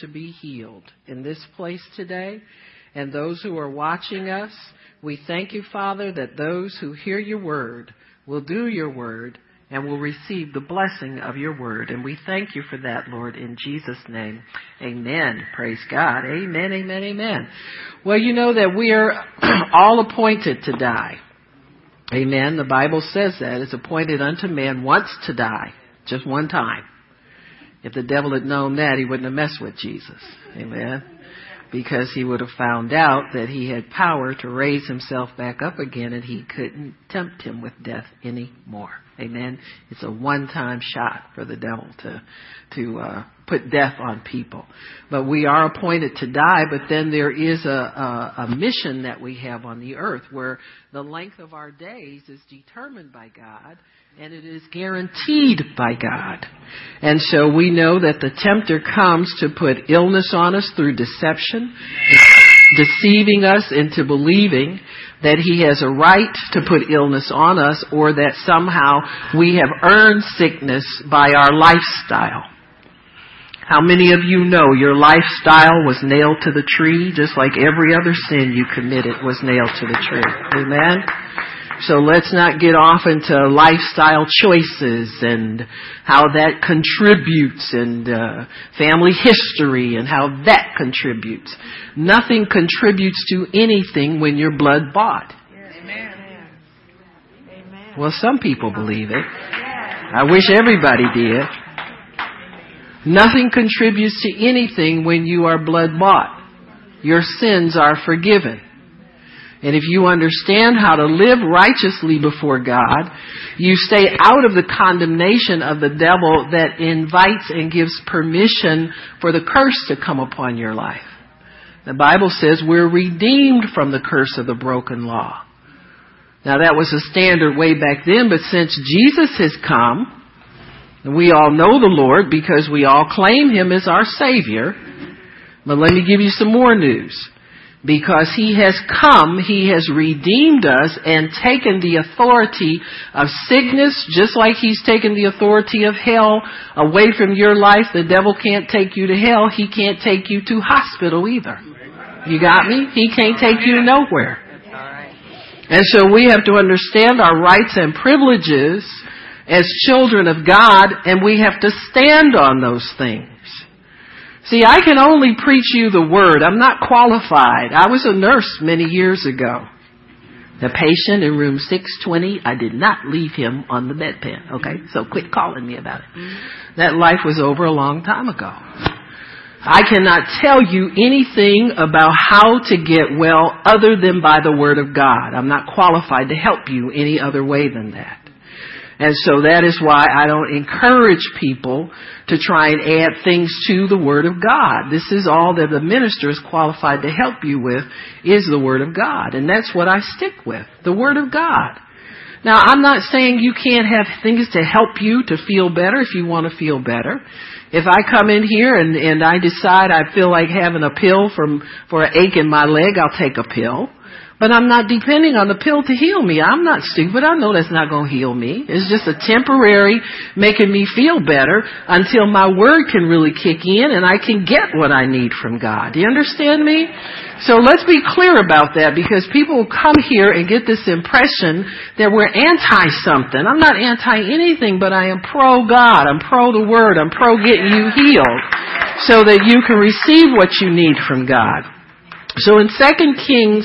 to be healed in this place today and those who are watching us. We thank you, Father, that those who hear your word will do your word and will receive the blessing of your word. And we thank you for that, Lord, in Jesus' name. Amen. Praise God. Amen, amen, amen. Well, you know that we are all appointed to die. Amen. The Bible says that. It's appointed unto man once to die. Just one time. If the devil had known that, he wouldn't have messed with Jesus. Amen. Because he would have found out that he had power to raise himself back up again and he couldn't tempt him with death anymore. Amen. It's a one-time shot for the devil to to uh, put death on people. But we are appointed to die. But then there is a, a a mission that we have on the earth where the length of our days is determined by God and it is guaranteed by God. And so we know that the tempter comes to put illness on us through deception, deceiving us into believing that he has a right to put illness on us or that somehow we have earned sickness by our lifestyle. How many of you know your lifestyle was nailed to the tree just like every other sin you committed was nailed to the tree? Amen? So let's not get off into lifestyle choices and how that contributes and uh, family history and how that contributes. Nothing contributes to anything when you're blood bought. Amen. Well, some people believe it. I wish everybody did. Nothing contributes to anything when you are blood bought. Your sins are forgiven. And if you understand how to live righteously before God, you stay out of the condemnation of the devil that invites and gives permission for the curse to come upon your life. The Bible says we're redeemed from the curse of the broken law. Now that was a standard way back then, but since Jesus has come, we all know the Lord because we all claim Him as our Savior, but let me give you some more news because he has come, he has redeemed us and taken the authority of sickness, just like he's taken the authority of hell away from your life. The devil can't take you to hell. He can't take you to hospital either. You got me? He can't take you nowhere. And so we have to understand our rights and privileges as children of God and we have to stand on those things. See, I can only preach you the word. I'm not qualified. I was a nurse many years ago. The patient in room 620, I did not leave him on the bedpan, okay? Mm-hmm. So quit calling me about it. That life was over a long time ago. I cannot tell you anything about how to get well other than by the Word of God. I'm not qualified to help you any other way than that. And so that is why I don't encourage people to try and add things to the Word of God. This is all that the minister is qualified to help you with is the Word of God. And that's what I stick with. The Word of God. Now I'm not saying you can't have things to help you to feel better if you want to feel better. If I come in here and, and I decide I feel like having a pill from, for an ache in my leg, I'll take a pill. But I'm not depending on the pill to heal me. I'm not stupid. I know that's not going to heal me. It's just a temporary making me feel better until my word can really kick in and I can get what I need from God. Do you understand me? So let's be clear about that because people come here and get this impression that we're anti something. I'm not anti anything, but I am pro God. I'm pro the word. I'm pro getting you healed so that you can receive what you need from God. So in 2 Kings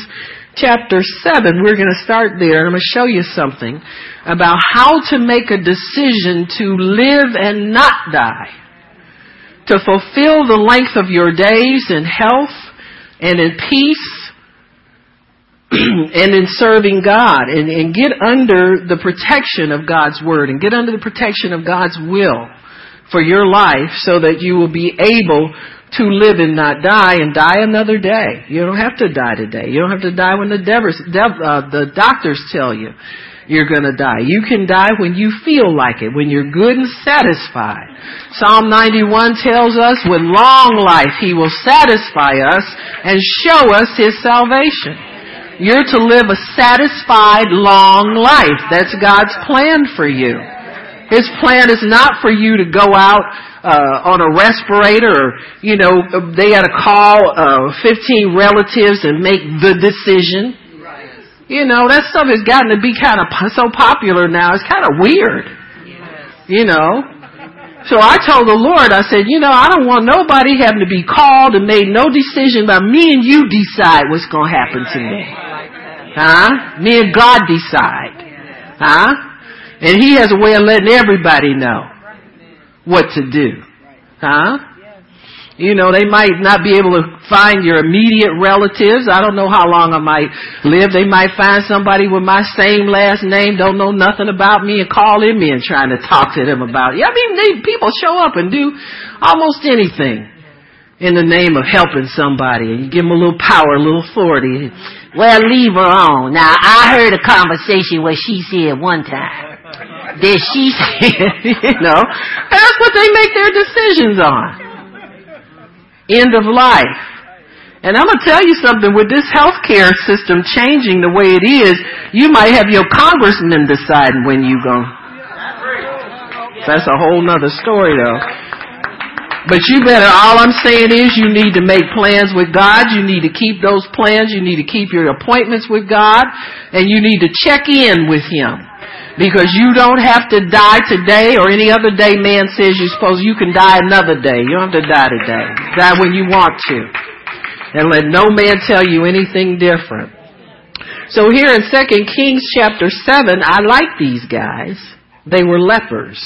chapter 7, we're going to start there. And I'm going to show you something about how to make a decision to live and not die. To fulfill the length of your days in health and in peace and in serving God and, and get under the protection of God's Word and get under the protection of God's will for your life so that you will be able to live and not die and die another day. You don't have to die today. You don't have to die when the, devers, dev, uh, the doctors tell you you're going to die. You can die when you feel like it, when you're good and satisfied. Psalm 91 tells us with long life he will satisfy us and show us his salvation. You're to live a satisfied long life. That's God's plan for you. His plan is not for you to go out uh, on a respirator or, you know, they got to call, uh, 15 relatives and make the decision. You know, that stuff has gotten to be kind of so popular now. It's kind of weird. You know. So I told the Lord, I said, you know, I don't want nobody having to be called and made no decision, by me and you decide what's going to happen to me. Huh? Me and God decide. Huh? And He has a way of letting everybody know what to do. Huh? You know, they might not be able to find your immediate relatives. I don't know how long I might live. They might find somebody with my same last name, don't know nothing about me and call in me and trying to talk to them about it. I mean, they, people show up and do almost anything in the name of helping somebody and you give them a little power, a little authority. Well, leave her on. Now, I heard a conversation where she said one time that she said, you know, that's what they make their decisions on. End of life. And I'm gonna tell you something, with this healthcare system changing the way it is, you might have your congressman deciding when you go. That's a whole nother story though. But you better, all I'm saying is you need to make plans with God, you need to keep those plans, you need to keep your appointments with God, and you need to check in with Him. Because you don't have to die today or any other day man says you suppose you can die another day. You don't have to die today. Die when you want to. And let no man tell you anything different. So here in 2 Kings chapter 7, I like these guys. They were lepers.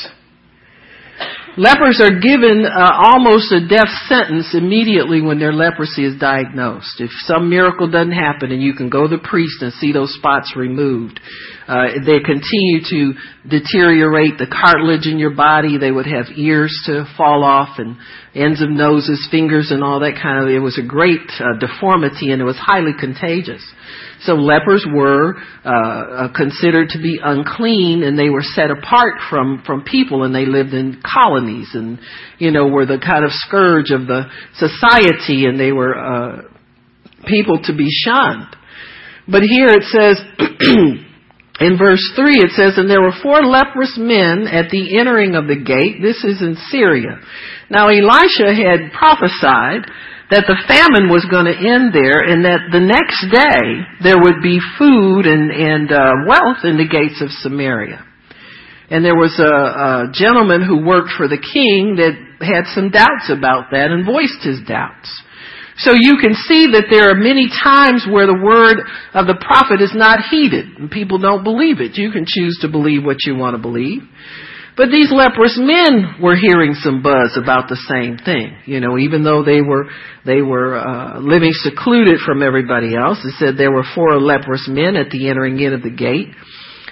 Lepers are given uh, almost a death sentence immediately when their leprosy is diagnosed. If some miracle doesn't happen and you can go to the priest and see those spots removed, uh, they continue to deteriorate the cartilage in your body. They would have ears to fall off and ends of noses, fingers, and all that kind of. It was a great uh, deformity and it was highly contagious. So lepers were uh, uh, considered to be unclean, and they were set apart from from people, and they lived in colonies, and you know were the kind of scourge of the society, and they were uh, people to be shunned. But here it says. in verse 3 it says, And there were four leprous men at the entering of the gate. This is in Syria. Now Elisha had prophesied that the famine was going to end there and that the next day there would be food and, and uh, wealth in the gates of Samaria. And there was a, a gentleman who worked for the king that had some doubts about that and voiced his doubts. So you can see that there are many times where the word of the prophet is not heeded and people don't believe it. You can choose to believe what you want to believe. But these leprous men were hearing some buzz about the same thing. You know, even though they were they were uh, living secluded from everybody else. It said there were four leprous men at the entering in of the gate,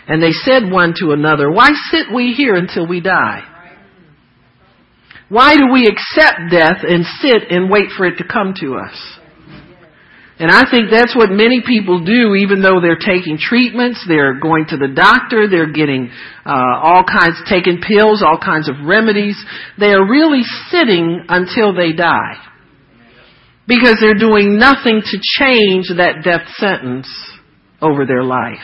and they said one to another, "Why sit we here until we die? Why do we accept death and sit and wait for it to come to us?" And I think that's what many people do, even though they're taking treatments, they're going to the doctor, they're getting uh, all kinds, taking pills, all kinds of remedies. They are really sitting until they die. Because they're doing nothing to change that death sentence over their life.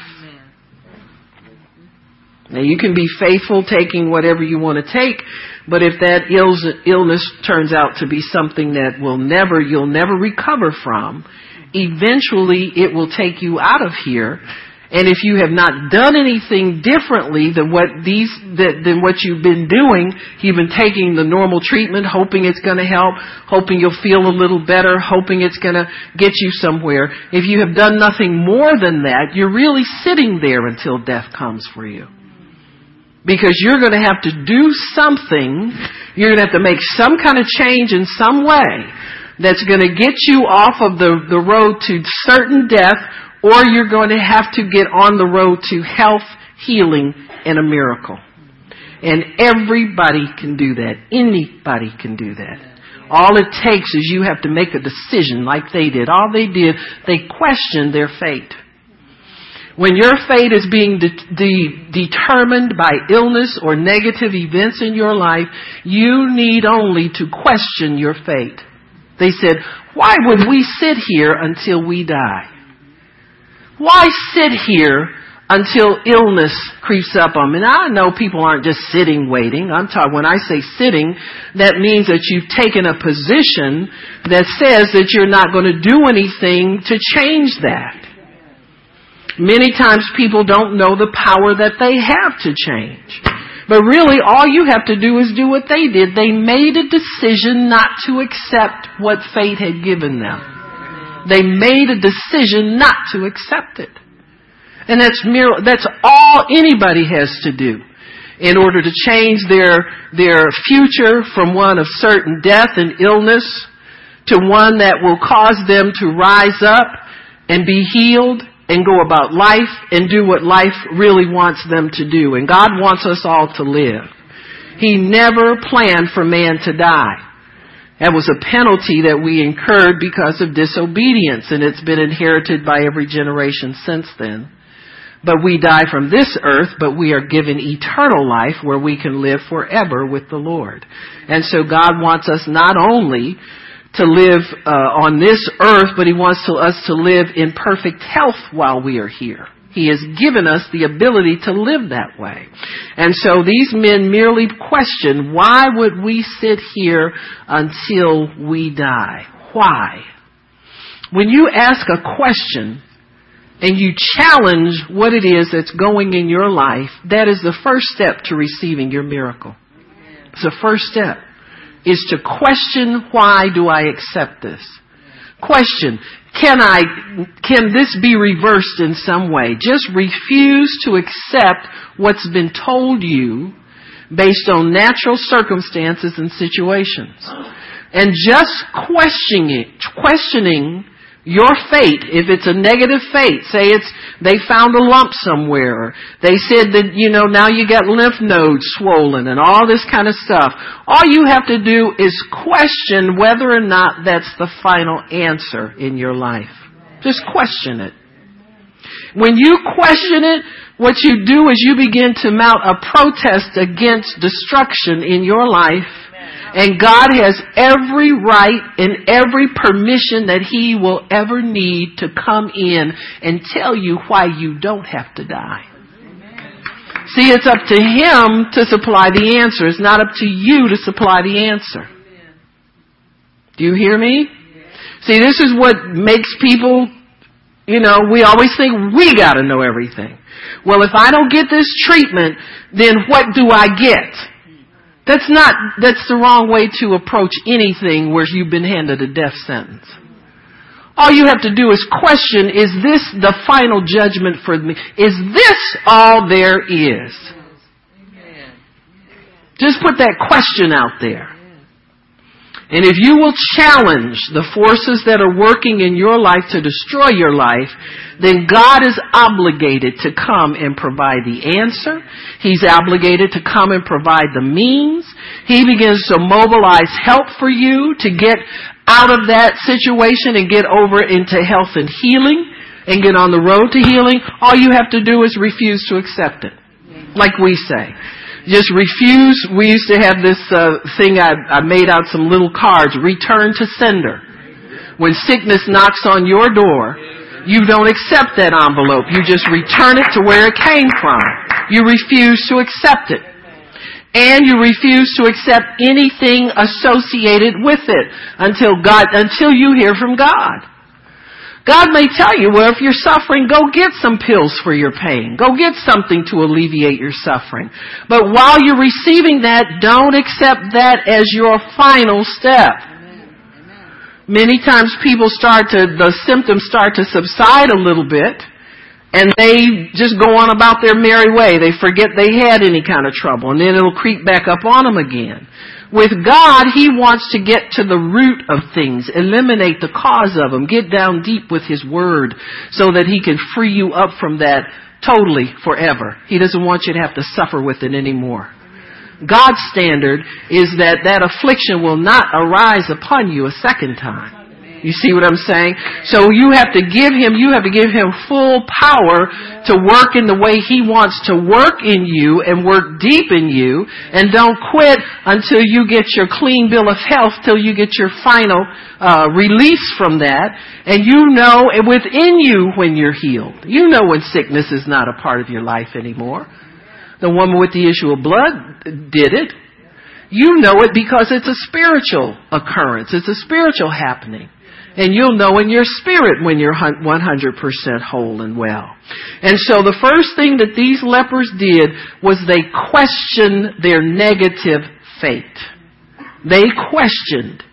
Now you can be faithful taking whatever you want to take, but if that illness turns out to be something that will never, you'll never recover from, eventually it will take you out of here. And if you have not done anything differently than what these, than what you've been doing, you've been taking the normal treatment, hoping it's to help, hoping you'll feel a little better, hoping it's to get you somewhere. If you have done nothing more than that, you're really sitting there until death comes for you. Because you're to have to do something, you're to have to make some kind of change in some way that's going to get you off of the, the road to certain death or you're going to have to get on the road to health, healing, and a miracle. And everybody can do that. Anybody can do that. All it takes is you have to make a decision like they did. All they did, they questioned their fate. When your fate is being de- de- determined by illness or negative events in your life, you need only to question your fate. They said, why would we sit here until we die? Why sit here until illness creeps up on them. And I know people aren't just sitting waiting. I'm talking, when I say sitting, that means that you've taken a position that says that you're not going to do anything to change that. Many times people don't know the power that they have to change. But really, all you have to do is do what they did. They made a decision not to accept what fate had given them. They made a decision not to accept it. And that's that's all anybody has to do in order to change their, their future from one of certain death and illness to one that will cause them to rise up and be healed and go about life and do what life really wants them to do. And God wants us all to live. He never planned for man to die. That was a penalty that we incurred because of disobedience and it's been inherited by every generation since then. But we die from this earth, but we are given eternal life where we can live forever with the Lord. And so God wants us not only to live uh, on this earth, but He wants to, us to live in perfect health while we are here. He has given us the ability to live that way. And so these men merely question, why would we sit here until we die? Why? When you ask a question, and you challenge what it is that's going in your life, that is the first step to receiving your miracle. It's the first step is to question why do I accept this? Question, can I, can this be reversed in some way? Just refuse to accept what's been told you based on natural circumstances and situations. And just questioning it, questioning your fate, if it's a negative fate, say it's, they found a lump somewhere, they said that, you know, now you got lymph nodes swollen and all this kind of stuff. All you have to do is question whether or not that's the final answer in your life. Just question it. When you question it, what you do is you begin to mount a protest against destruction in your life and God has every right and every permission that He will ever need to come in and tell you why you don't have to die. See, it's up to Him to supply the answer. It's not up to you to supply the answer. Do you hear me? See, this is what makes people, you know, we always think we gotta know everything. Well, if I don't get this treatment, then what do I get? That's not, that's the wrong way to approach anything where you've been handed a death sentence. All you have to do is question, is this the final judgment for me? Is this all there is? Just put that question out there. And if you will challenge the forces that are working in your life to destroy your life, then God is obligated to come and provide the answer. He's obligated to come and provide the means. He begins to mobilize help for you to get out of that situation and get over into health and healing and get on the road to healing. All you have to do is refuse to accept it. Like we say just refuse. We used to have this uh, thing. I, I made out some little cards. Return to sender. When sickness knocks on your door, you don't accept that envelope. You just return it to where it came from. You refuse to accept it. And you refuse to accept anything associated with it until God, until you hear from God. God may tell you, well, if you're suffering, go get some pills for your pain. Go get something to alleviate your suffering. But while you're receiving that, don't accept that as your final step. Many times people start to, the symptoms start to subside a little bit and they just go on about their merry way. They forget they had any kind of trouble and then it'll creep back up on them again. With God, He wants to get to the root of things, eliminate the cause of them, get down deep with His Word so that He can free you up from that totally forever. He doesn't want you to have to suffer with it anymore. God's standard is that that affliction will not arise upon you a second time. You see what I'm saying? So you have to give him, you have to give him full power to work in the way he wants to work in you and work deep in you and don't quit until you get your clean bill of health, till you get your final uh, release from that. And you know within you when you're healed. You know when sickness is not a part of your life anymore. The woman with the issue of blood did it. You know it because it's a spiritual occurrence. It's a spiritual happening. And you'll know in your spirit when you're 100% whole and well. And so the first thing that these lepers did was they questioned their negative fate. They questioned,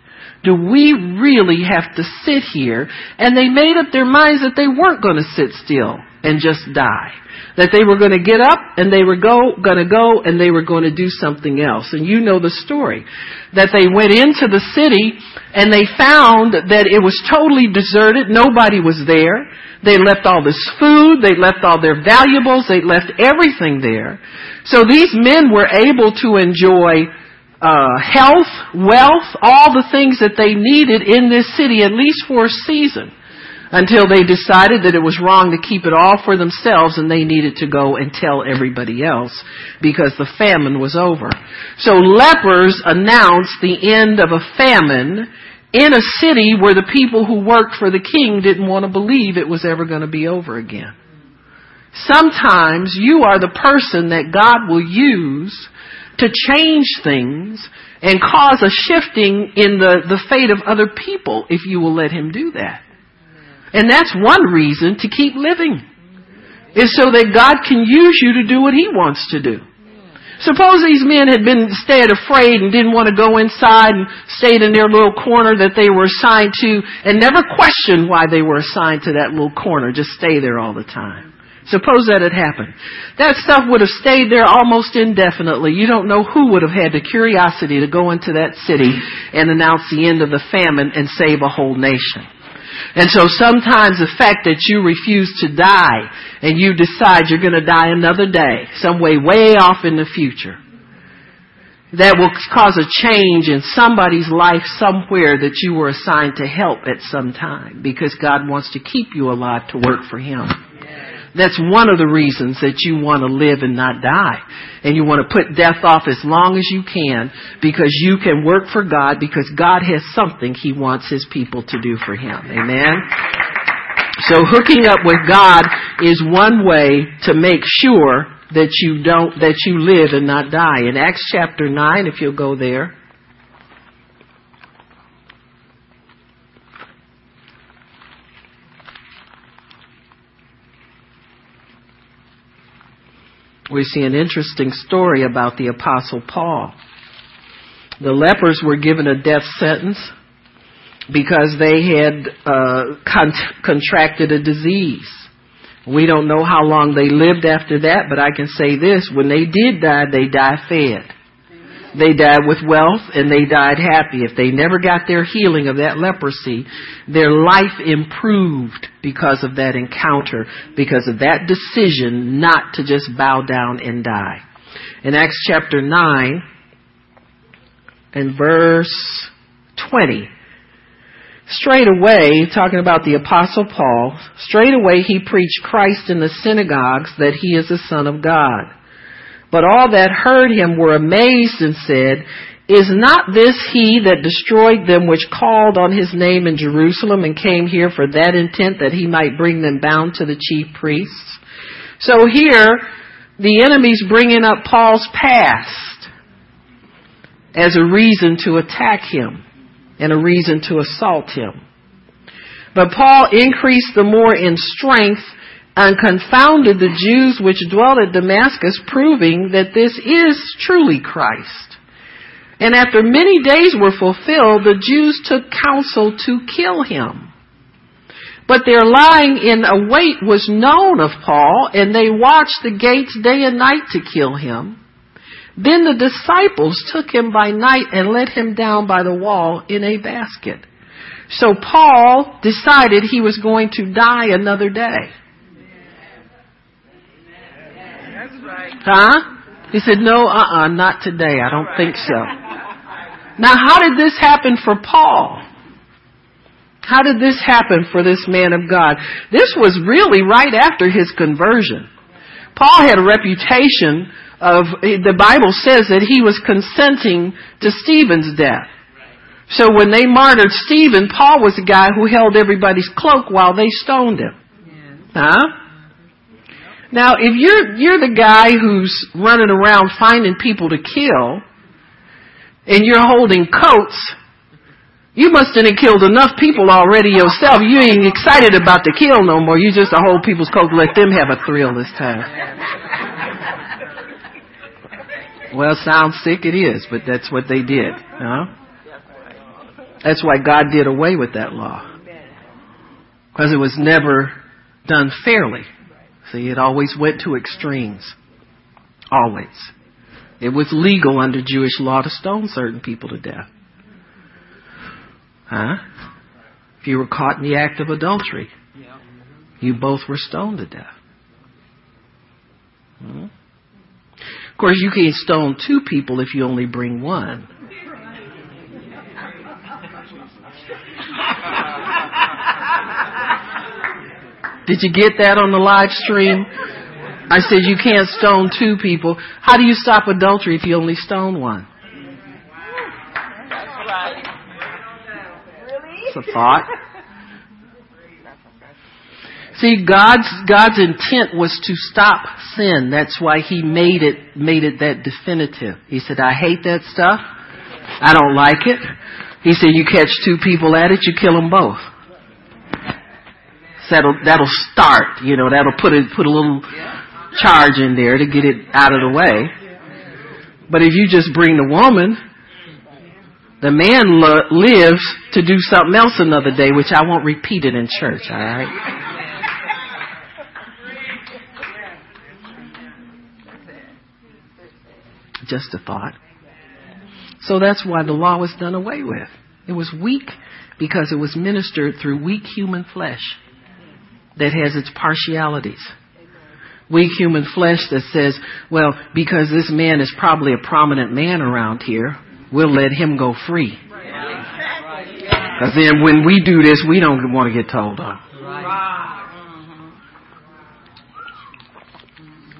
do we really have to sit here? And they made up their minds that they weren't going to sit still and just die that they were going to get up and they were go, going to go and they were going to do something else. And you know the story. That they went into the city and they found that it was totally deserted. Nobody was there. They left all this food. They left all their valuables. They left everything there. So these men were able to enjoy uh, health, wealth, all the things that they needed in this city, at least for a season until they decided that it was wrong to keep it all for themselves and they needed to go and tell everybody else because the famine was over. So lepers announced the end of a famine in a city where the people who worked for the king didn't want to believe it was ever going to be over again. Sometimes you are the person that God will use to change things and cause a shifting in the, the fate of other people if you will let Him do that. And that's one reason to keep living. Is so that God can use you to do what He wants to do. Suppose these men had been stayed afraid and didn't want to go inside and stayed in their little corner that they were assigned to and never questioned why they were assigned to that little corner. Just stay there all the time. Suppose that had happened. That stuff would have stayed there almost indefinitely. You don't know who would have had the curiosity to go into that city and announce the end of the famine and save a whole nation. And so sometimes the fact that you refuse to die and you decide you're going to die another day, some way way off in the future, that will cause a change in somebody's life somewhere that you were assigned to help at some time because God wants to keep you alive to work for Him. That's one of the reasons that you want to live and not die. And you want to put death off as long as you can because you can work for God because God has something He wants His people to do for Him. Amen? So hooking up with God is one way to make sure that you don't, that you live and not die. In Acts chapter 9, if you'll go there. We see an interesting story about the Apostle Paul. The lepers were given a death sentence because they had uh, con- contracted a disease. We don't know how long they lived after that, but I can say this when they did die, they died fed. They died with wealth and they died happy. If they never got their healing of that leprosy, their life improved because of that encounter, because of that decision not to just bow down and die. In Acts chapter 9 and verse 20, straight away, talking about the apostle Paul, straight away he preached Christ in the synagogues that he is the son of God. But all that heard him were amazed and said, Is not this he that destroyed them which called on his name in Jerusalem and came here for that intent that he might bring them bound to the chief priests? So here, the enemy's bringing up Paul's past as a reason to attack him and a reason to assault him. But Paul increased the more in strength and confounded the Jews which dwelt at Damascus, proving that this is truly Christ. And after many days were fulfilled, the Jews took counsel to kill him. But their lying in await was known of Paul, and they watched the gates day and night to kill him. Then the disciples took him by night and let him down by the wall in a basket. So Paul decided he was going to die another day. Huh? He said, no, uh-uh, not today. I don't think so. Now, how did this happen for Paul? How did this happen for this man of God? This was really right after his conversion. Paul had a reputation of, the Bible says that he was consenting to Stephen's death. So when they martyred Stephen, Paul was the guy who held everybody's cloak while they stoned him. Huh? Now, if you're, you're the guy who's running around finding people to kill, and you're holding coats, you must have killed enough people already yourself. You ain't excited about the kill no more. You just a hold people's coats, let them have a thrill this time. well, sounds sick it is, but that's what they did. Huh? That's why God did away with that law. Because it was never done fairly. See, it always went to extremes. Always. It was legal under Jewish law to stone certain people to death. Huh? If you were caught in the act of adultery, you both were stoned to death. Hmm? Of course, you can't stone two people if you only bring one. Did you get that on the live stream? I said you can't stone two people. How do you stop adultery if you only stone one? It's a thought. See, God's God's intent was to stop sin. That's why He made it made it that definitive. He said, "I hate that stuff. I don't like it." He said, "You catch two people at it, you kill them both." That'll that'll start. You know, that'll put a put a little charge in there to get it out of the way. But if you just bring the woman, the man lo- lives to do something else another day, which I won't repeat it in church, alright? Just a thought. So that's why the law was done away with. It was weak because it was ministered through weak human flesh that has its partialities weak human flesh that says, well, because this man is probably a prominent man around here, we'll let him go free. Because then when we do this, we don't want to get told on.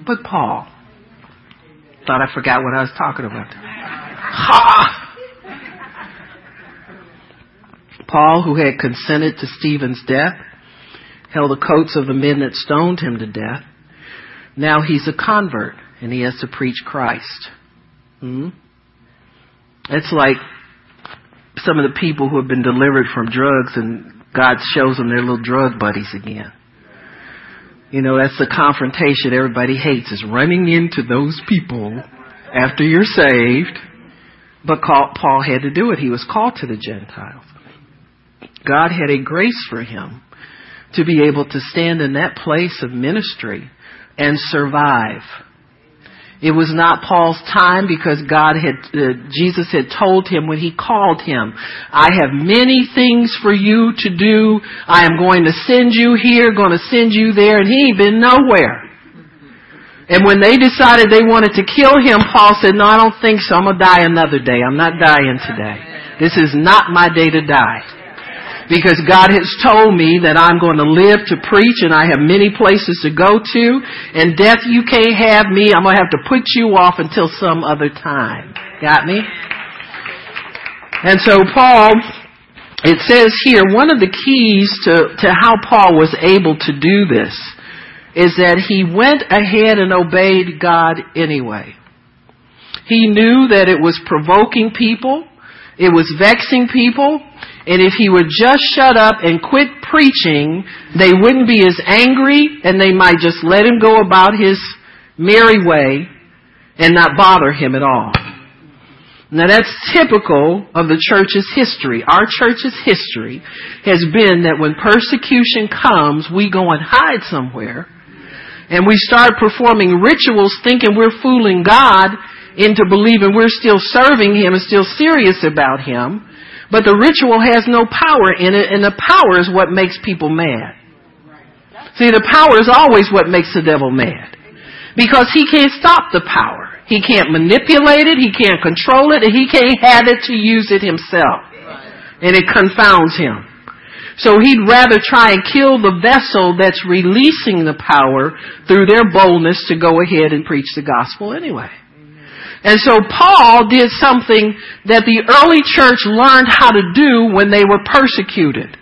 But Paul, thought I forgot what I was talking about. Ha! Paul, who had consented to Stephen's death, held the coats of the men that stoned him to death, now he's a convert and he has to preach Christ. Hmm? It's like some of the people who have been delivered from drugs and God shows them their little drug buddies again. You know, that's the confrontation everybody hates is running into those people after you're saved. But Paul had to do it. He was called to the Gentiles. God had a grace for him to be able to stand in that place of ministry and survive. It was not Paul's time because God had, uh, Jesus had told him when he called him, I have many things for you to do. I am going to send you here, going to send you there, and he ain't been nowhere. And when they decided they wanted to kill him, Paul said, no, I don't think so. I'm going to die another day. I'm not dying today. This is not my day to die because God has told me that I'm going to live to preach and I have many places to go to and death you can't have me. I'm going to have to put you off until some other time. Got me? And so Paul, it says here, one of the keys to, to how Paul was able to do this is that he went ahead and obeyed God anyway. He knew that it was provoking people. It was vexing people. And if he would just shut up and quit preaching, they wouldn't be as angry and they might just let him go about his merry way and not bother him at all. Now that's typical of the church's history. Our church's history has been that when persecution comes, we go and hide somewhere and we start performing rituals thinking we're fooling God into believing we're still serving Him and still serious about Him. But the ritual has no power in it, and the power is what makes people mad. See, the power is always what makes the devil mad. Because he can't stop the power. He can't manipulate it, he can't control it, and he can't have it to use it himself. And it confounds him. So he'd rather try and kill the vessel that's releasing the power through their boldness to go ahead and preach the gospel anyway. And so Paul did something that the early church learned how to do when they were persecuted.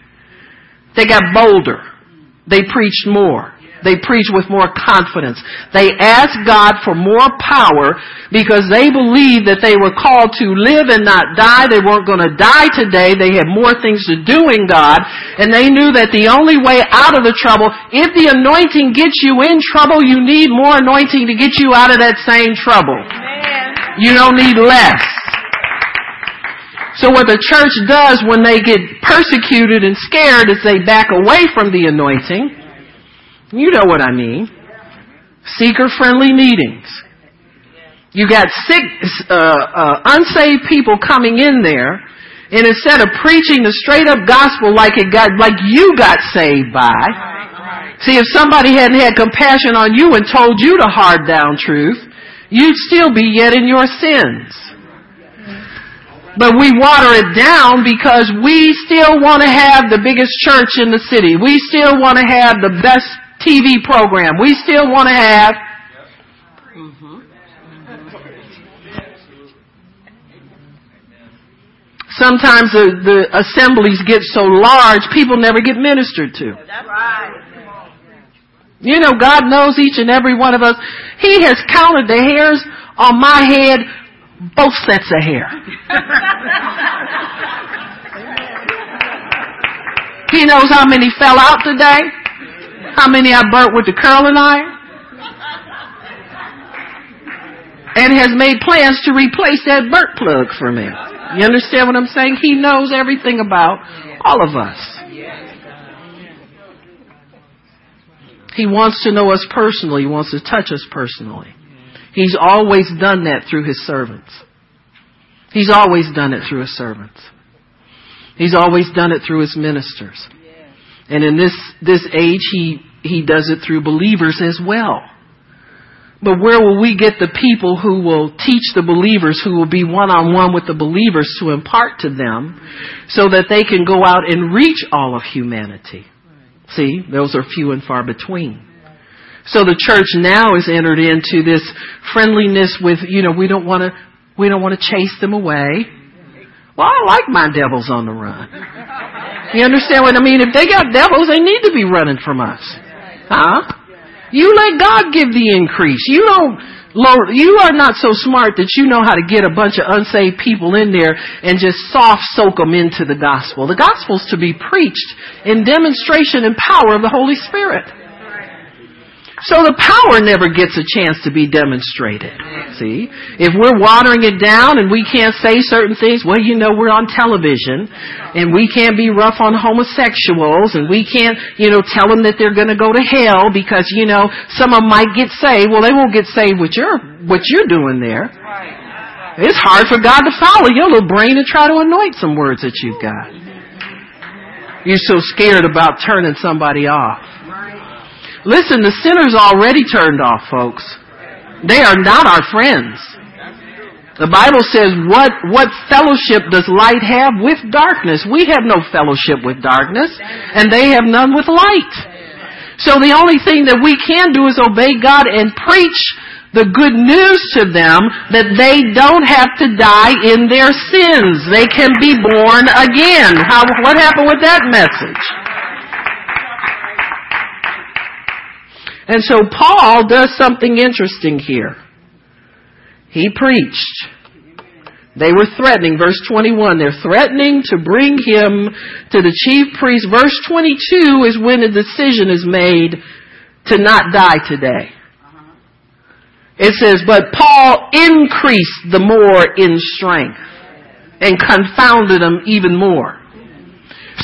They got bolder. They preached more. They preached with more confidence. They asked God for more power because they believed that they were called to live and not die. They weren't going to die today. They had more things to do in God. And they knew that the only way out of the trouble, if the anointing gets you in trouble, you need more anointing to get you out of that same trouble. Amen. You don't need less. So what the church does when they get persecuted and scared is they back away from the anointing you know what I mean. Seeker friendly meetings. You got sick, uh, uh, unsaved people coming in there, and instead of preaching the straight up gospel like it got, like you got saved by, see if somebody hadn't had compassion on you and told you the hard down truth, you'd still be yet in your sins. But we water it down because we still want to have the biggest church in the city. We still want to have the best TV program. We still want to have. Sometimes the, the assemblies get so large, people never get ministered to. You know, God knows each and every one of us. He has counted the hairs on my head, both sets of hair. he knows how many fell out today. How many I burnt with the curling iron? And has made plans to replace that burnt plug for me. You understand what I'm saying? He knows everything about all of us. He wants to know us personally. He wants to touch us personally. He's always done that through his servants. He's always done it through his servants. He's always done it through his ministers. And in this, this age, he, he does it through believers as well. But where will we get the people who will teach the believers, who will be one on one with the believers to impart to them so that they can go out and reach all of humanity? See, those are few and far between. So the church now is entered into this friendliness with, you know, we don't want to, we don't want to chase them away. Well, I like my devils on the run. You understand what I mean? If they got devils, they need to be running from us. Huh? You let God give the increase. You don't, Lord, you are not so smart that you know how to get a bunch of unsaved people in there and just soft soak them into the gospel. The gospel's to be preached in demonstration and power of the Holy Spirit. So the power never gets a chance to be demonstrated. See? If we're watering it down and we can't say certain things, well, you know, we're on television and we can't be rough on homosexuals and we can't, you know, tell them that they're going to go to hell because, you know, some of them might get saved. Well, they won't get saved with your, what you're doing there. It's hard for God to follow your little brain and try to anoint some words that you've got. You're so scared about turning somebody off. Listen, the sinner's already turned off, folks. They are not our friends. The Bible says, what, what fellowship does light have with darkness? We have no fellowship with darkness, and they have none with light. So the only thing that we can do is obey God and preach the good news to them that they don't have to die in their sins. They can be born again. How, what happened with that message? And so Paul does something interesting here. He preached. They were threatening, verse 21, they're threatening to bring him to the chief priest. Verse 22 is when the decision is made to not die today. It says, but Paul increased the more in strength and confounded them even more.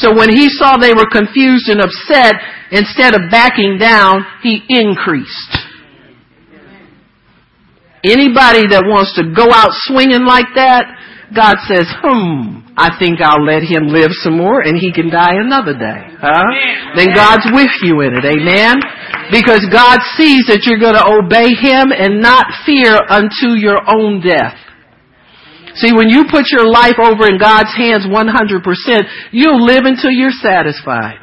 So when he saw they were confused and upset, instead of backing down, he increased. Anybody that wants to go out swinging like that, God says, hmm, I think I'll let him live some more and he can die another day. Huh? Then God's with you in it. Amen? Because God sees that you're going to obey him and not fear unto your own death. See, when you put your life over in God's hands 100%, you'll live until you're satisfied.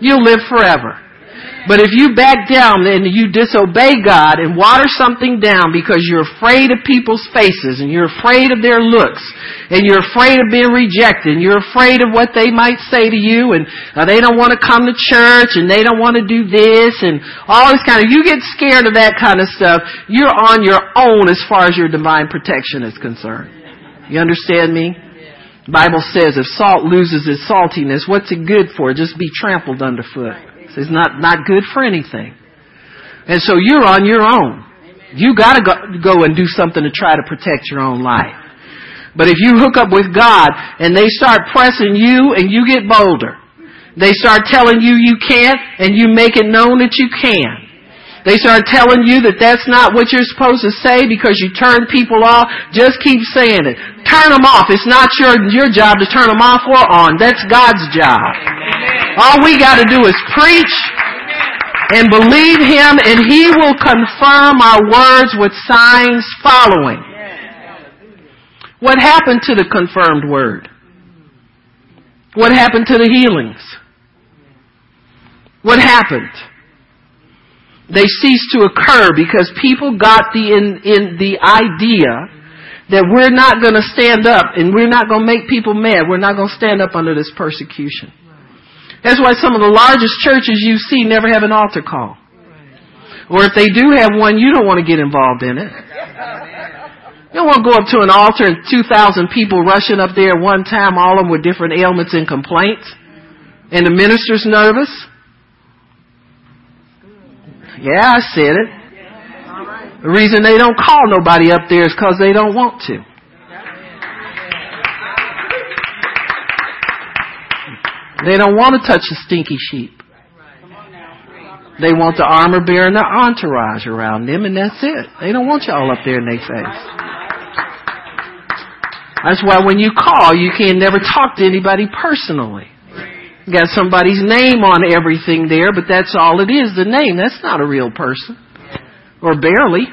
You'll live forever. But if you back down and you disobey God and water something down because you're afraid of people's faces and you're afraid of their looks and you're afraid of being rejected and you're afraid of what they might say to you and uh, they don't want to come to church and they don't want to do this and all this kind of, you get scared of that kind of stuff, you're on your own as far as your divine protection is concerned. You understand me? Bible says if salt loses its saltiness, what's it good for? Just be trampled underfoot. It's not, not good for anything. And so you're on your own. You gotta go, go and do something to try to protect your own life. But if you hook up with God and they start pressing you and you get bolder, they start telling you you can't and you make it known that you can. They start telling you that that's not what you're supposed to say because you turn people off. Just keep saying it. Turn them off. It's not your, your job to turn them off or on. That's God's job. All we gotta do is preach and believe Him and He will confirm our words with signs following. What happened to the confirmed word? What happened to the healings? What happened? They cease to occur because people got the in, in the idea that we're not going to stand up and we're not going to make people mad. We're not going to stand up under this persecution. That's why some of the largest churches you see never have an altar call. Or if they do have one, you don't want to get involved in it. You don't want to go up to an altar and 2,000 people rushing up there at one time, all of them with different ailments and complaints. And the minister's nervous. Yeah, I said it. The reason they don't call nobody up there is because they don't want to. They don't want to touch the stinky sheep. They want the armor bearer and the entourage around them, and that's it. They don't want y'all up there in their face. That's why when you call, you can never talk to anybody personally. Got somebody's name on everything there, but that's all it is, the name. That's not a real person. Or barely.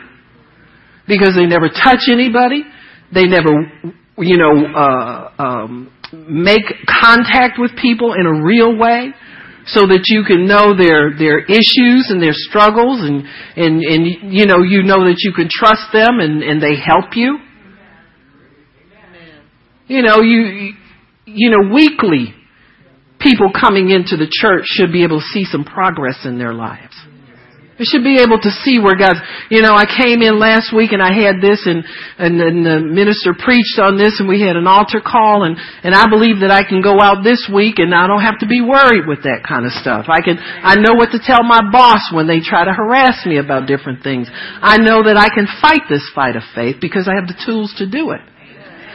Because they never touch anybody. They never, you know, uh, um, make contact with people in a real way so that you can know their their issues and their struggles and and and you know you know that you can trust them and and they help you you know you you know weekly people coming into the church should be able to see some progress in their lives. They should be able to see where God's, you know, I came in last week and I had this and, and, and the minister preached on this and we had an altar call and, and I believe that I can go out this week and I don't have to be worried with that kind of stuff. I can, I know what to tell my boss when they try to harass me about different things. I know that I can fight this fight of faith because I have the tools to do it.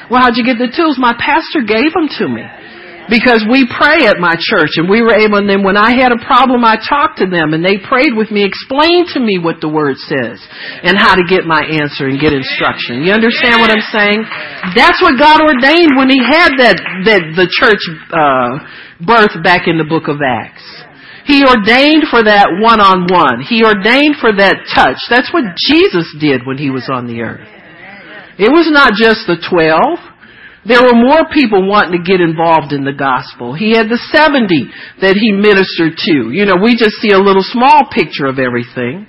Well, how'd you get the tools? My pastor gave them to me because we pray at my church and we were able, and then when I had a problem, I talked to them and they prayed with me, explained to me what the word says and how to get my answer and get instruction. You understand what I'm saying? That's what God ordained when He had that, that the church, uh, birth back in the book of Acts. He ordained for that one-on-one. He ordained for that touch. That's what Jesus did when He was on the earth. It was not just the twelve. There were more people wanting to get involved in the gospel. He had the 70 that he ministered to. You know, we just see a little small picture of everything.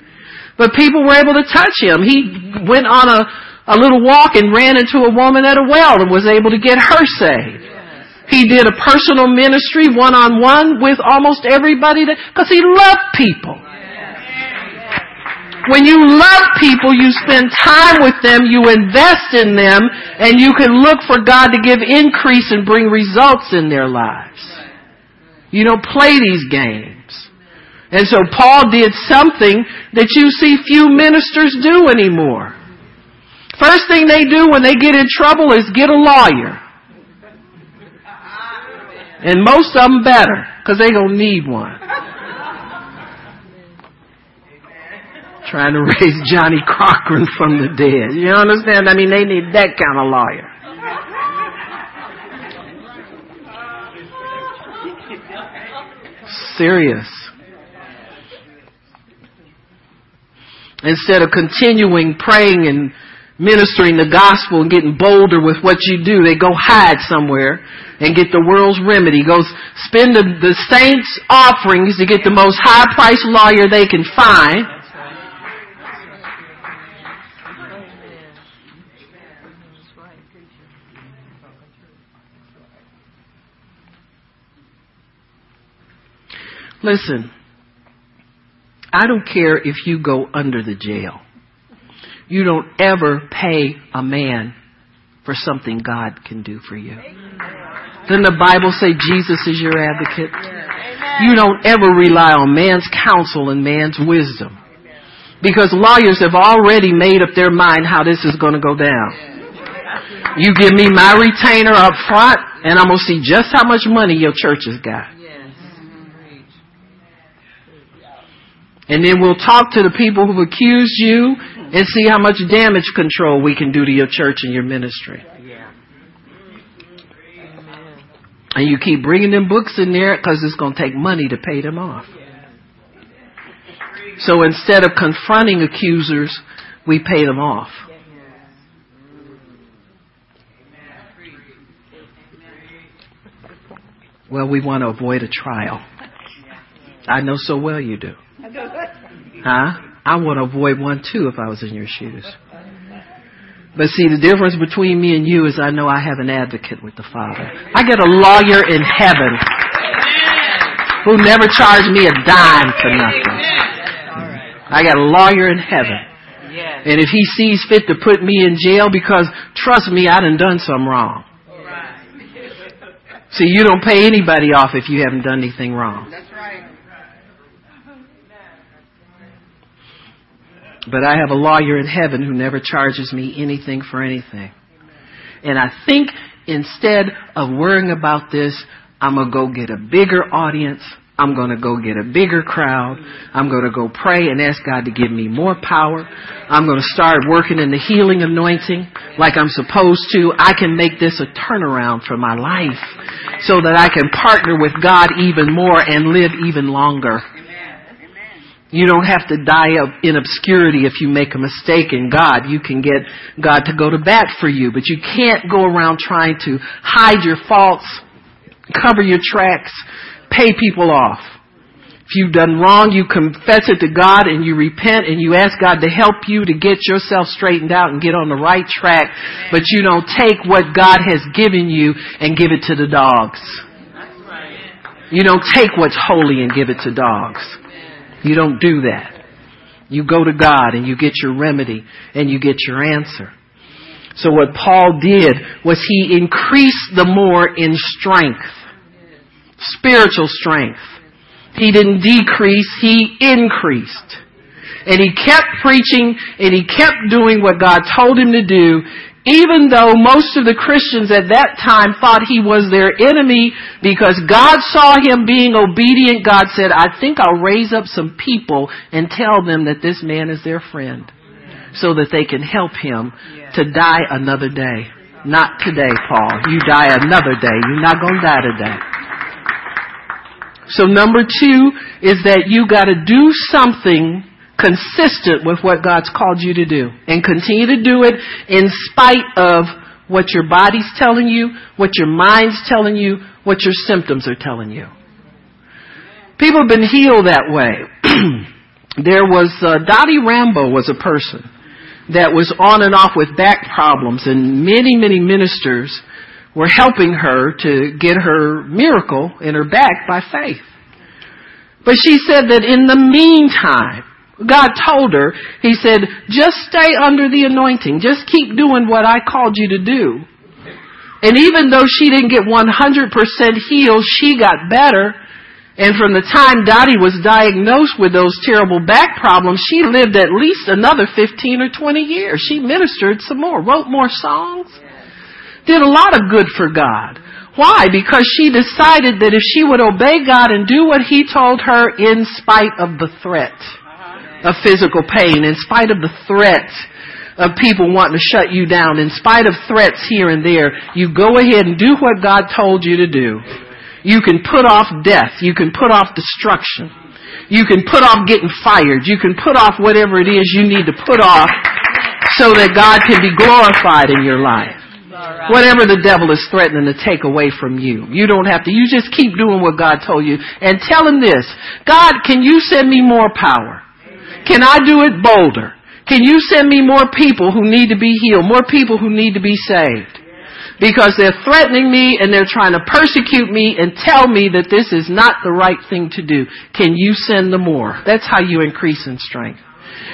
But people were able to touch him. He went on a, a little walk and ran into a woman at a well and was able to get her saved. He did a personal ministry one on one with almost everybody because he loved people. When you love people, you spend time with them, you invest in them, and you can look for God to give increase and bring results in their lives. You don't play these games. And so Paul did something that you see few ministers do anymore. First thing they do when they get in trouble is get a lawyer. And most of them better, because they don't need one. Trying to raise Johnnie Cochran from the dead. You understand? I mean, they need that kind of lawyer. Serious. Instead of continuing praying and ministering the gospel and getting bolder with what you do. They go hide somewhere and get the world's remedy. Go spend the, the saints' offerings to get the most high priced lawyer they can find. Listen, I don't care if you go under the jail. You don't ever pay a man for something God can do for you. Doesn't the Bible say Jesus is your advocate? You don't ever rely on man's counsel and man's wisdom. Because lawyers have already made up their mind how this is going to go down. You give me my retainer up front, and I'm going to see just how much money your church has got. And then we'll talk to the people who've accused you and see how much damage control we can do to your church and your ministry. And you keep bringing them books in there because it's going to take money to pay them off. So instead of confronting accusers, we pay them off. Well, we want to avoid a trial. I know so well you do. Huh? I want to avoid one too if I was in your shoes. But see, the difference between me and you is I know I have an advocate with the Father. I get a lawyer in heaven who never charged me a dime for nothing. I got a lawyer in heaven. And if he sees fit to put me in jail because, trust me, I done done something wrong. See, you don't pay anybody off if you haven't done anything wrong. But I have a lawyer in heaven who never charges me anything for anything. And I think instead of worrying about this, I'm going to go get a bigger audience. I'm going to go get a bigger crowd. I'm going to go pray and ask God to give me more power. I'm going to start working in the healing anointing like I'm supposed to. I can make this a turnaround for my life so that I can partner with God even more and live even longer. You don't have to die in obscurity if you make a mistake in God. You can get God to go to bat for you, but you can't go around trying to hide your faults, cover your tracks, pay people off. If you've done wrong, you confess it to God and you repent and you ask God to help you to get yourself straightened out and get on the right track, but you don't take what God has given you and give it to the dogs. You don't take what's holy and give it to dogs. You don't do that. You go to God and you get your remedy and you get your answer. So what Paul did was he increased the more in strength. Spiritual strength. He didn't decrease, he increased. And he kept preaching and he kept doing what God told him to do even though most of the Christians at that time thought he was their enemy because God saw him being obedient, God said, I think I'll raise up some people and tell them that this man is their friend so that they can help him to die another day. Not today, Paul. You die another day. You're not going to die today. So number two is that you gotta do something consistent with what God's called you to do and continue to do it in spite of what your body's telling you, what your mind's telling you, what your symptoms are telling you. People have been healed that way. there was uh, Dottie Rambo was a person that was on and off with back problems and many many ministers were helping her to get her miracle in her back by faith. But she said that in the meantime, God told her, He said, just stay under the anointing. Just keep doing what I called you to do. And even though she didn't get 100% healed, she got better. And from the time Dottie was diagnosed with those terrible back problems, she lived at least another 15 or 20 years. She ministered some more, wrote more songs, did a lot of good for God. Why? Because she decided that if she would obey God and do what He told her in spite of the threat of physical pain, in spite of the threats of people wanting to shut you down, in spite of threats here and there, you go ahead and do what God told you to do. You can put off death. You can put off destruction. You can put off getting fired. You can put off whatever it is you need to put off so that God can be glorified in your life. Whatever the devil is threatening to take away from you, you don't have to. You just keep doing what God told you and tell him this. God, can you send me more power? Can I do it bolder? Can you send me more people who need to be healed? More people who need to be saved? Because they're threatening me and they're trying to persecute me and tell me that this is not the right thing to do. Can you send them more? That's how you increase in strength.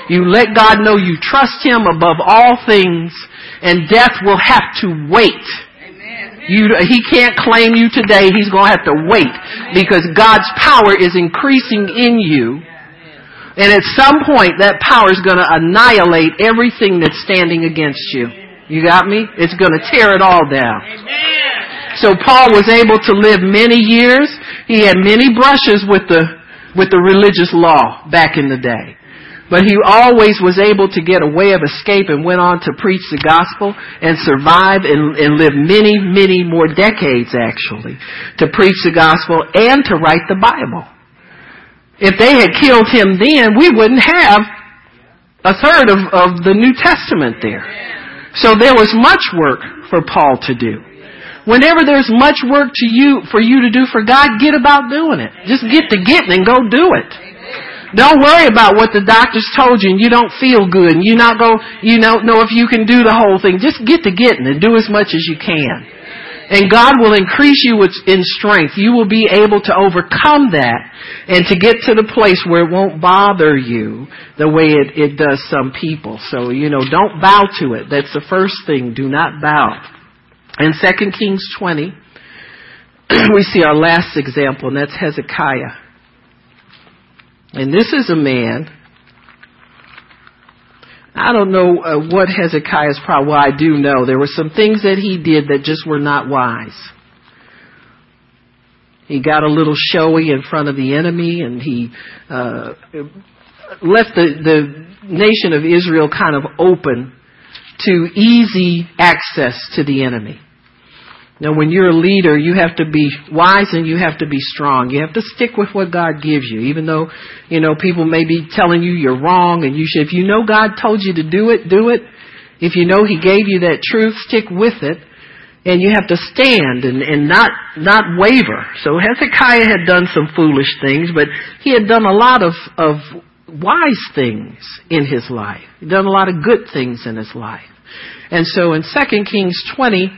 You let God know you trust Him above all things and death will have to wait. You, he can't claim you today. He's going to have to wait because God's power is increasing in you. And at some point, that power is going to annihilate everything that's standing against you. You got me? It's going to tear it all down. So Paul was able to live many years. He had many brushes with the, with the religious law back in the day. But he always was able to get a way of escape and went on to preach the gospel and survive and, and live many, many more decades actually to preach the gospel and to write the Bible. If they had killed him then, we wouldn't have a third of, of the New Testament there. So there was much work for Paul to do. Whenever there's much work to you, for you to do for God, get about doing it. Just get to getting and go do it. Don't worry about what the doctors told you and you don't feel good and you not go, you don't know if you can do the whole thing. Just get to getting and do as much as you can. And God will increase you in strength. You will be able to overcome that and to get to the place where it won't bother you the way it, it does some people. So, you know, don't bow to it. That's the first thing. Do not bow. In 2 Kings 20, we see our last example, and that's Hezekiah. And this is a man. I don't know uh, what Hezekiah's problem. Well, I do know there were some things that he did that just were not wise. He got a little showy in front of the enemy, and he uh, left the the nation of Israel kind of open to easy access to the enemy. Now, when you're a leader, you have to be wise and you have to be strong. You have to stick with what God gives you, even though, you know, people may be telling you you're wrong and you should, if you know God told you to do it, do it. If you know He gave you that truth, stick with it. And you have to stand and, and not, not waver. So Hezekiah had done some foolish things, but he had done a lot of, of wise things in his life. He'd done a lot of good things in his life. And so in 2 Kings 20,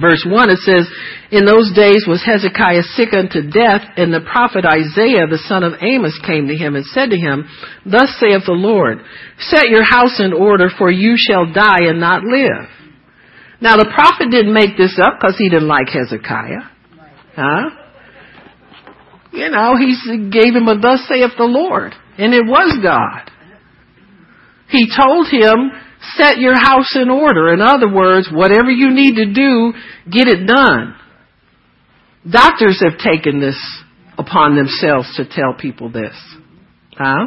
verse 1 it says, In those days was Hezekiah sick unto death, and the prophet Isaiah the son of Amos came to him and said to him, Thus saith the Lord, Set your house in order, for you shall die and not live. Now the prophet didn't make this up because he didn't like Hezekiah. Huh? You know, he gave him a thus saith the Lord. And it was God. He told him set your house in order. In other words, whatever you need to do, get it done. Doctors have taken this upon themselves to tell people this. Huh?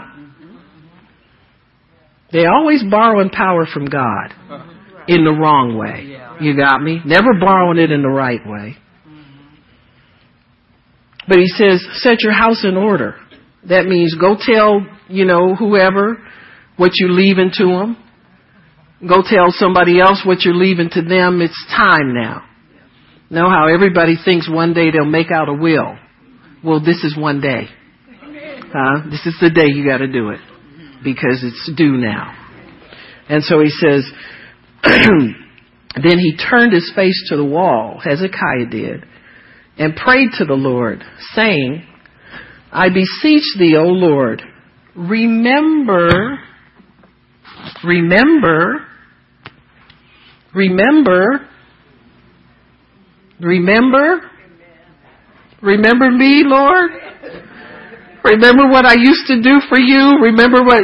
They always borrowing power from God in the wrong way. You got me? Never borrowing it in the right way. But he says, set your house in order. That means go tell, you know, whoever what you're leaving to them. Go tell somebody else what you're leaving to them. It's time now. Know how everybody thinks one day they'll make out a will. Well, this is one day. Uh, this is the day you gotta do it. Because it's due now. And so he says, then he turned his face to the wall, Hezekiah did, and prayed to the Lord, saying, I beseech thee, O Lord, remember, remember Remember, remember, remember me, Lord. Remember what I used to do for you. Remember what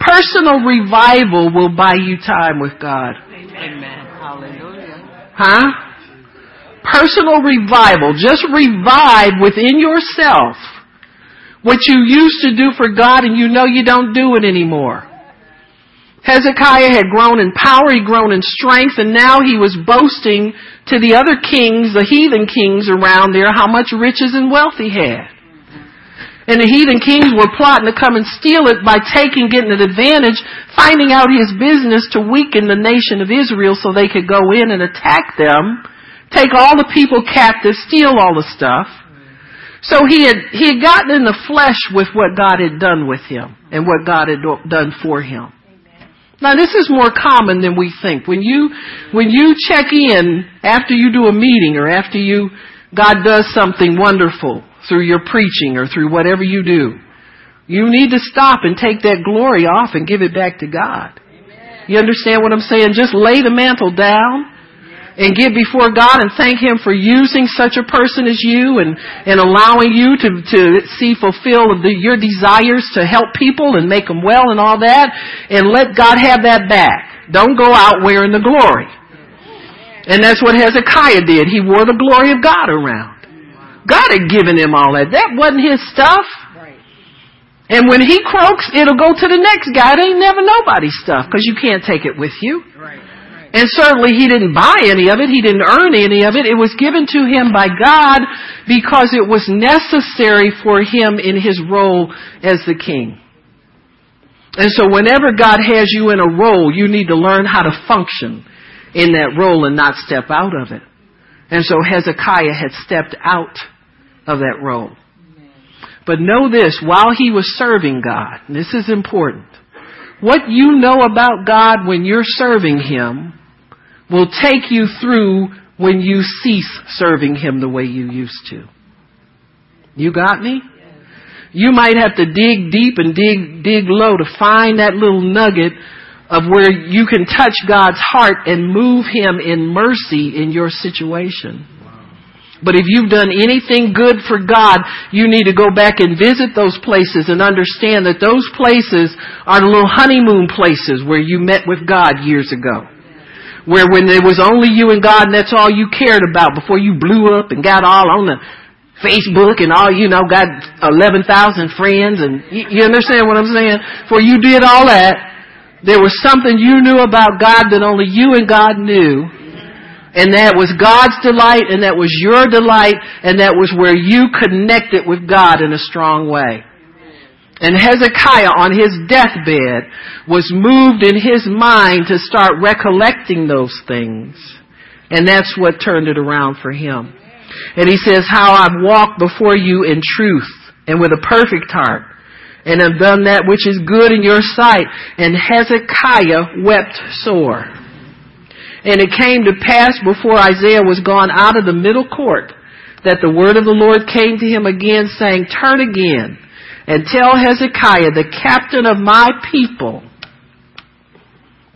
personal revival will buy you time with God. Amen. Hallelujah. Huh? Personal revival. Just revive within yourself what you used to do for God and you know you don't do it anymore. Hezekiah had grown in power, he'd grown in strength, and now he was boasting to the other kings, the heathen kings around there, how much riches and wealth he had. And the heathen kings were plotting to come and steal it by taking, getting an advantage, finding out his business to weaken the nation of Israel so they could go in and attack them, take all the people captive, steal all the stuff. So he had, he had gotten in the flesh with what God had done with him and what God had done for him. Now this is more common than we think. When you, when you check in after you do a meeting or after you, God does something wonderful, through your preaching or through whatever you do. You need to stop and take that glory off and give it back to God. You understand what I'm saying? Just lay the mantle down and get before God and thank Him for using such a person as you and, and allowing you to, to see fulfill the, your desires to help people and make them well and all that and let God have that back. Don't go out wearing the glory. And that's what Hezekiah did. He wore the glory of God around. God had given him all that. That wasn't his stuff. And when he croaks, it'll go to the next guy. It ain't never nobody's stuff because you can't take it with you. And certainly he didn't buy any of it. He didn't earn any of it. It was given to him by God because it was necessary for him in his role as the king. And so whenever God has you in a role, you need to learn how to function in that role and not step out of it. And so Hezekiah had stepped out of that role. But know this, while he was serving God, this is important, what you know about God when you're serving Him will take you through when you cease serving Him the way you used to. You got me? You might have to dig deep and dig, dig low to find that little nugget of where you can touch God's heart and move Him in mercy in your situation. But if you've done anything good for God, you need to go back and visit those places and understand that those places are the little honeymoon places where you met with God years ago. Where when it was only you and God and that's all you cared about before you blew up and got all on the Facebook and all, you know, got 11,000 friends and you, you understand what I'm saying? For you did all that, there was something you knew about God that only you and God knew and that was God's delight and that was your delight and that was where you connected with God in a strong way. And Hezekiah on his deathbed was moved in his mind to start recollecting those things. And that's what turned it around for him. And he says, how I've walked before you in truth and with a perfect heart and have done that which is good in your sight. And Hezekiah wept sore. And it came to pass before Isaiah was gone out of the middle court that the word of the Lord came to him again saying, turn again and tell Hezekiah, the captain of my people,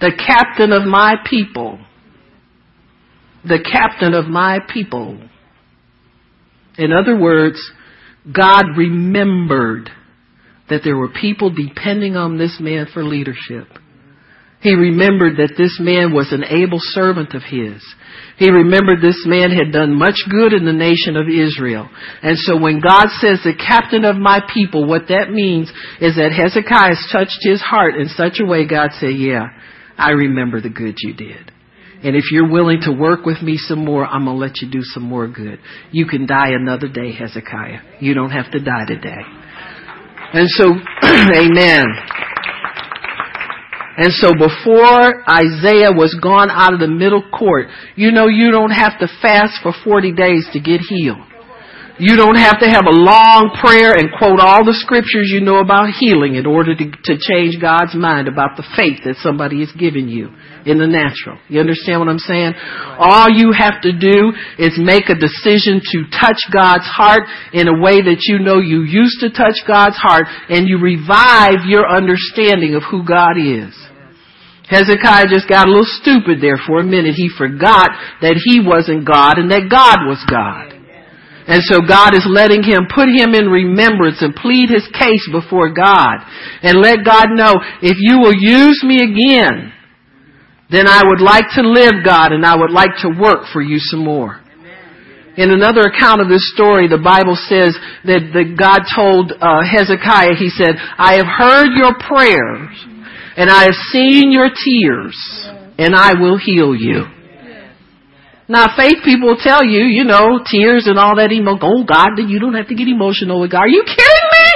the captain of my people, the captain of my people. In other words, God remembered that there were people depending on this man for leadership. He remembered that this man was an able servant of his. He remembered this man had done much good in the nation of Israel. And so when God says the captain of my people, what that means is that Hezekiah has touched his heart in such a way God said, yeah, I remember the good you did. And if you're willing to work with me some more, I'm going to let you do some more good. You can die another day, Hezekiah. You don't have to die today. And so, amen. And so before Isaiah was gone out of the middle court, you know you don't have to fast for 40 days to get healed. You don't have to have a long prayer and quote all the scriptures you know about healing in order to, to change God's mind about the faith that somebody has given you in the natural. You understand what I'm saying? All you have to do is make a decision to touch God's heart in a way that you know you used to touch God's heart and you revive your understanding of who God is. Hezekiah just got a little stupid there for a minute. He forgot that he wasn't God and that God was God. And so God is letting him put him in remembrance and plead his case before God and let God know if you will use me again, then I would like to live God and I would like to work for you some more. In another account of this story, the Bible says that, that God told uh, Hezekiah, he said, I have heard your prayers and I have seen your tears, and I will heal you. Now, faith people tell you, you know, tears and all that emo. Oh, God, you don't have to get emotional with God. Are you kidding me?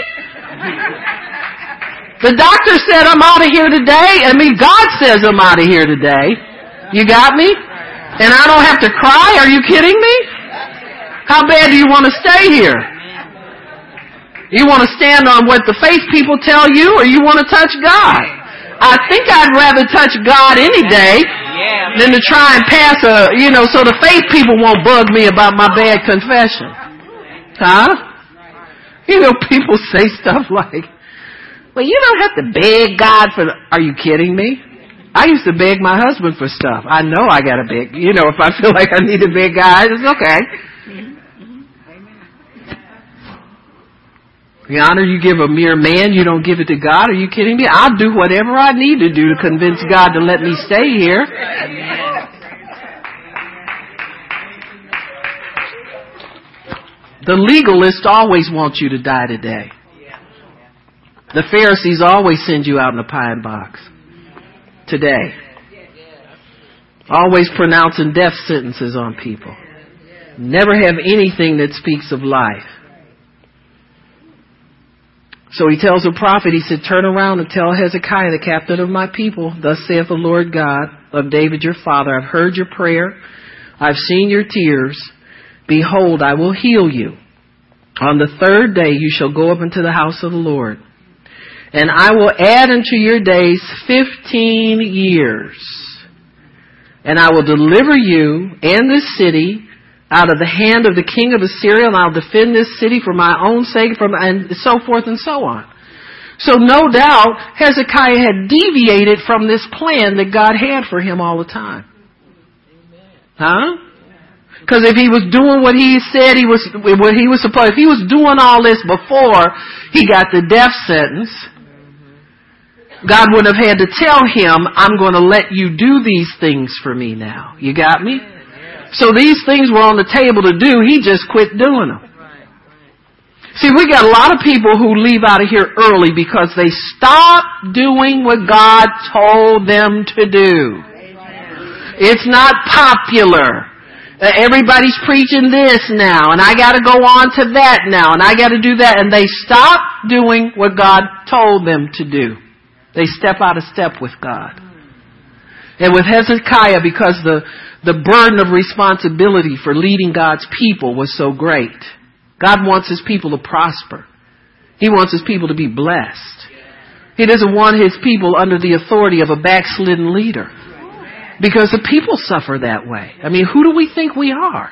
The doctor said I'm out of here today. I mean, God says I'm out of here today. You got me? And I don't have to cry? Are you kidding me? How bad do you want to stay here? You want to stand on what the faith people tell you or you want to touch God? I think I'd rather touch God any day than to try and pass a, you know, so the faith people won't bug me about my bad confession. Huh? You know, people say stuff like, well, you don't have to beg God for. The, are you kidding me? I used to beg my husband for stuff. I know I got to beg. You know, if I feel like I need to beg God, it's okay. The honor you give a mere man, you don't give it to God. Are you kidding me? I'll do whatever I need to do to convince God to let me stay here. The legalist always wants you to die today. The Pharisees always send you out in a pine box. Today. Always pronouncing death sentences on people. Never have anything that speaks of life. So he tells the prophet, he said, turn around and tell Hezekiah, the captain of my people, thus saith the Lord God of David your father, I've heard your prayer. I've seen your tears. Behold, I will heal you. On the third day you shall go up into the house of the Lord and I will add unto your days fifteen years. And I will deliver you and this city out of the hand of the king of Assyria, and I'll defend this city for my own sake, from and so forth and so on. So no doubt Hezekiah had deviated from this plan that God had for him all the time. Huh? Because if he was doing what he said he was, what he was supposed, if he was doing all this before he got the death sentence, God wouldn't have had to tell him, I'm going to let you do these things for me now. You got me? So these things were on the table to do. He just quit doing them. See, we got a lot of people who leave out of here early because they stop doing what God told them to do. It's not popular. Everybody's preaching this now, and I gotta go on to that now, and I gotta do that, and they stop doing what God told them to do. They step out of step with God. And with Hezekiah, because the, the burden of responsibility for leading God's people was so great, God wants His people to prosper. He wants His people to be blessed. He doesn't want His people under the authority of a backslidden leader. Because the people suffer that way. I mean, who do we think we are?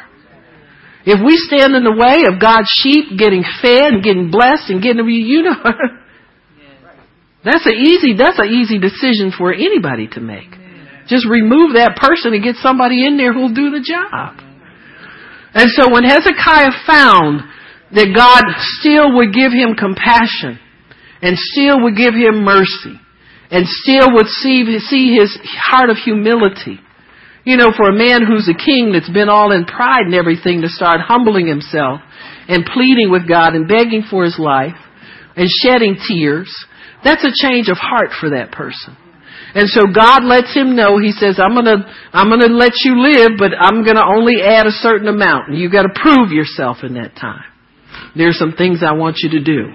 If we stand in the way of God's sheep getting fed and getting blessed and getting, you know, That's an easy, that's an easy decision for anybody to make. Just remove that person and get somebody in there who'll do the job. And so when Hezekiah found that God still would give him compassion and still would give him mercy and still would see, see his heart of humility, you know, for a man who's a king that's been all in pride and everything to start humbling himself and pleading with God and begging for his life and shedding tears that's a change of heart for that person. And so God lets him know, he says, I'm gonna, I'm gonna let you live, but I'm gonna only add a certain amount. And you gotta prove yourself in that time. There's some things I want you to do.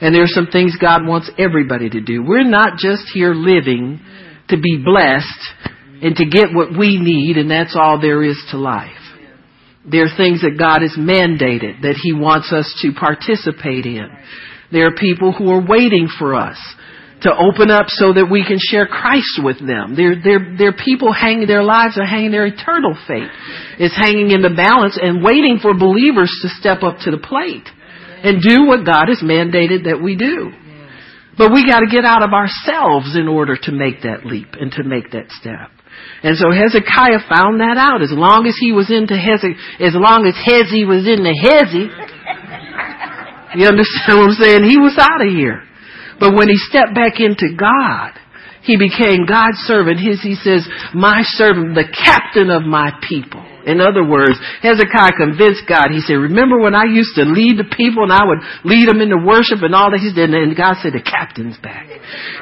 And there's some things God wants everybody to do. We're not just here living to be blessed and to get what we need, and that's all there is to life. There are things that God has mandated that He wants us to participate in. There are people who are waiting for us to open up so that we can share Christ with them. Their, there are people hanging, their lives are hanging, their eternal fate is hanging in the balance and waiting for believers to step up to the plate and do what God has mandated that we do. But we gotta get out of ourselves in order to make that leap and to make that step. And so Hezekiah found that out. As long as he was into Hezekiah, as long as Hezi was in the Hezi, you understand what I'm saying? He was out of here. But when he stepped back into God, he became God's servant. His, he says, my servant, the captain of my people. In other words, Hezekiah convinced God. He said, remember when I used to lead the people and I would lead them into worship and all that? He said, and God said, the captain's back.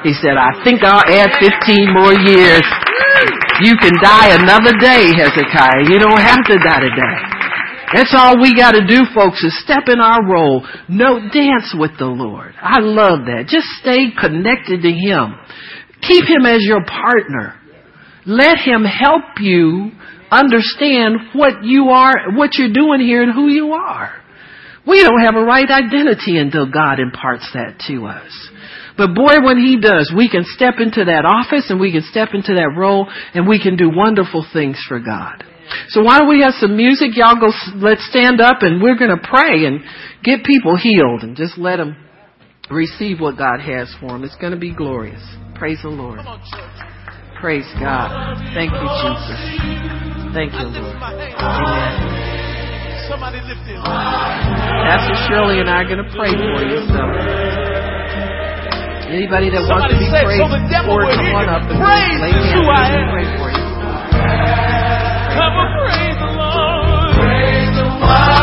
He said, I think I'll add 15 more years. You can die another day, Hezekiah. You don't have to die today. That's all we got to do, folks, is step in our role. No, dance with the Lord. I love that. Just stay connected to Him. Keep Him as your partner. Let Him help you understand what you are, what you're doing here and who you are. We don't have a right identity until God imparts that to us. But boy, when He does, we can step into that office and we can step into that role and we can do wonderful things for God. So why don't we have some music? Y'all go, let's stand up and we're going to pray and get people healed and just let them receive what God has for them. It's going to be glorious. Praise the Lord. Praise God. Thank you, Jesus. Thank you, Lord. Amen. Somebody lift him. Pastor Shirley and I are going to pray for you. So anybody that wants to Somebody be say, prayed "So the devil for, come on up and Praise lay hands and pray for you. Come on, praise the Lord. Praise Him while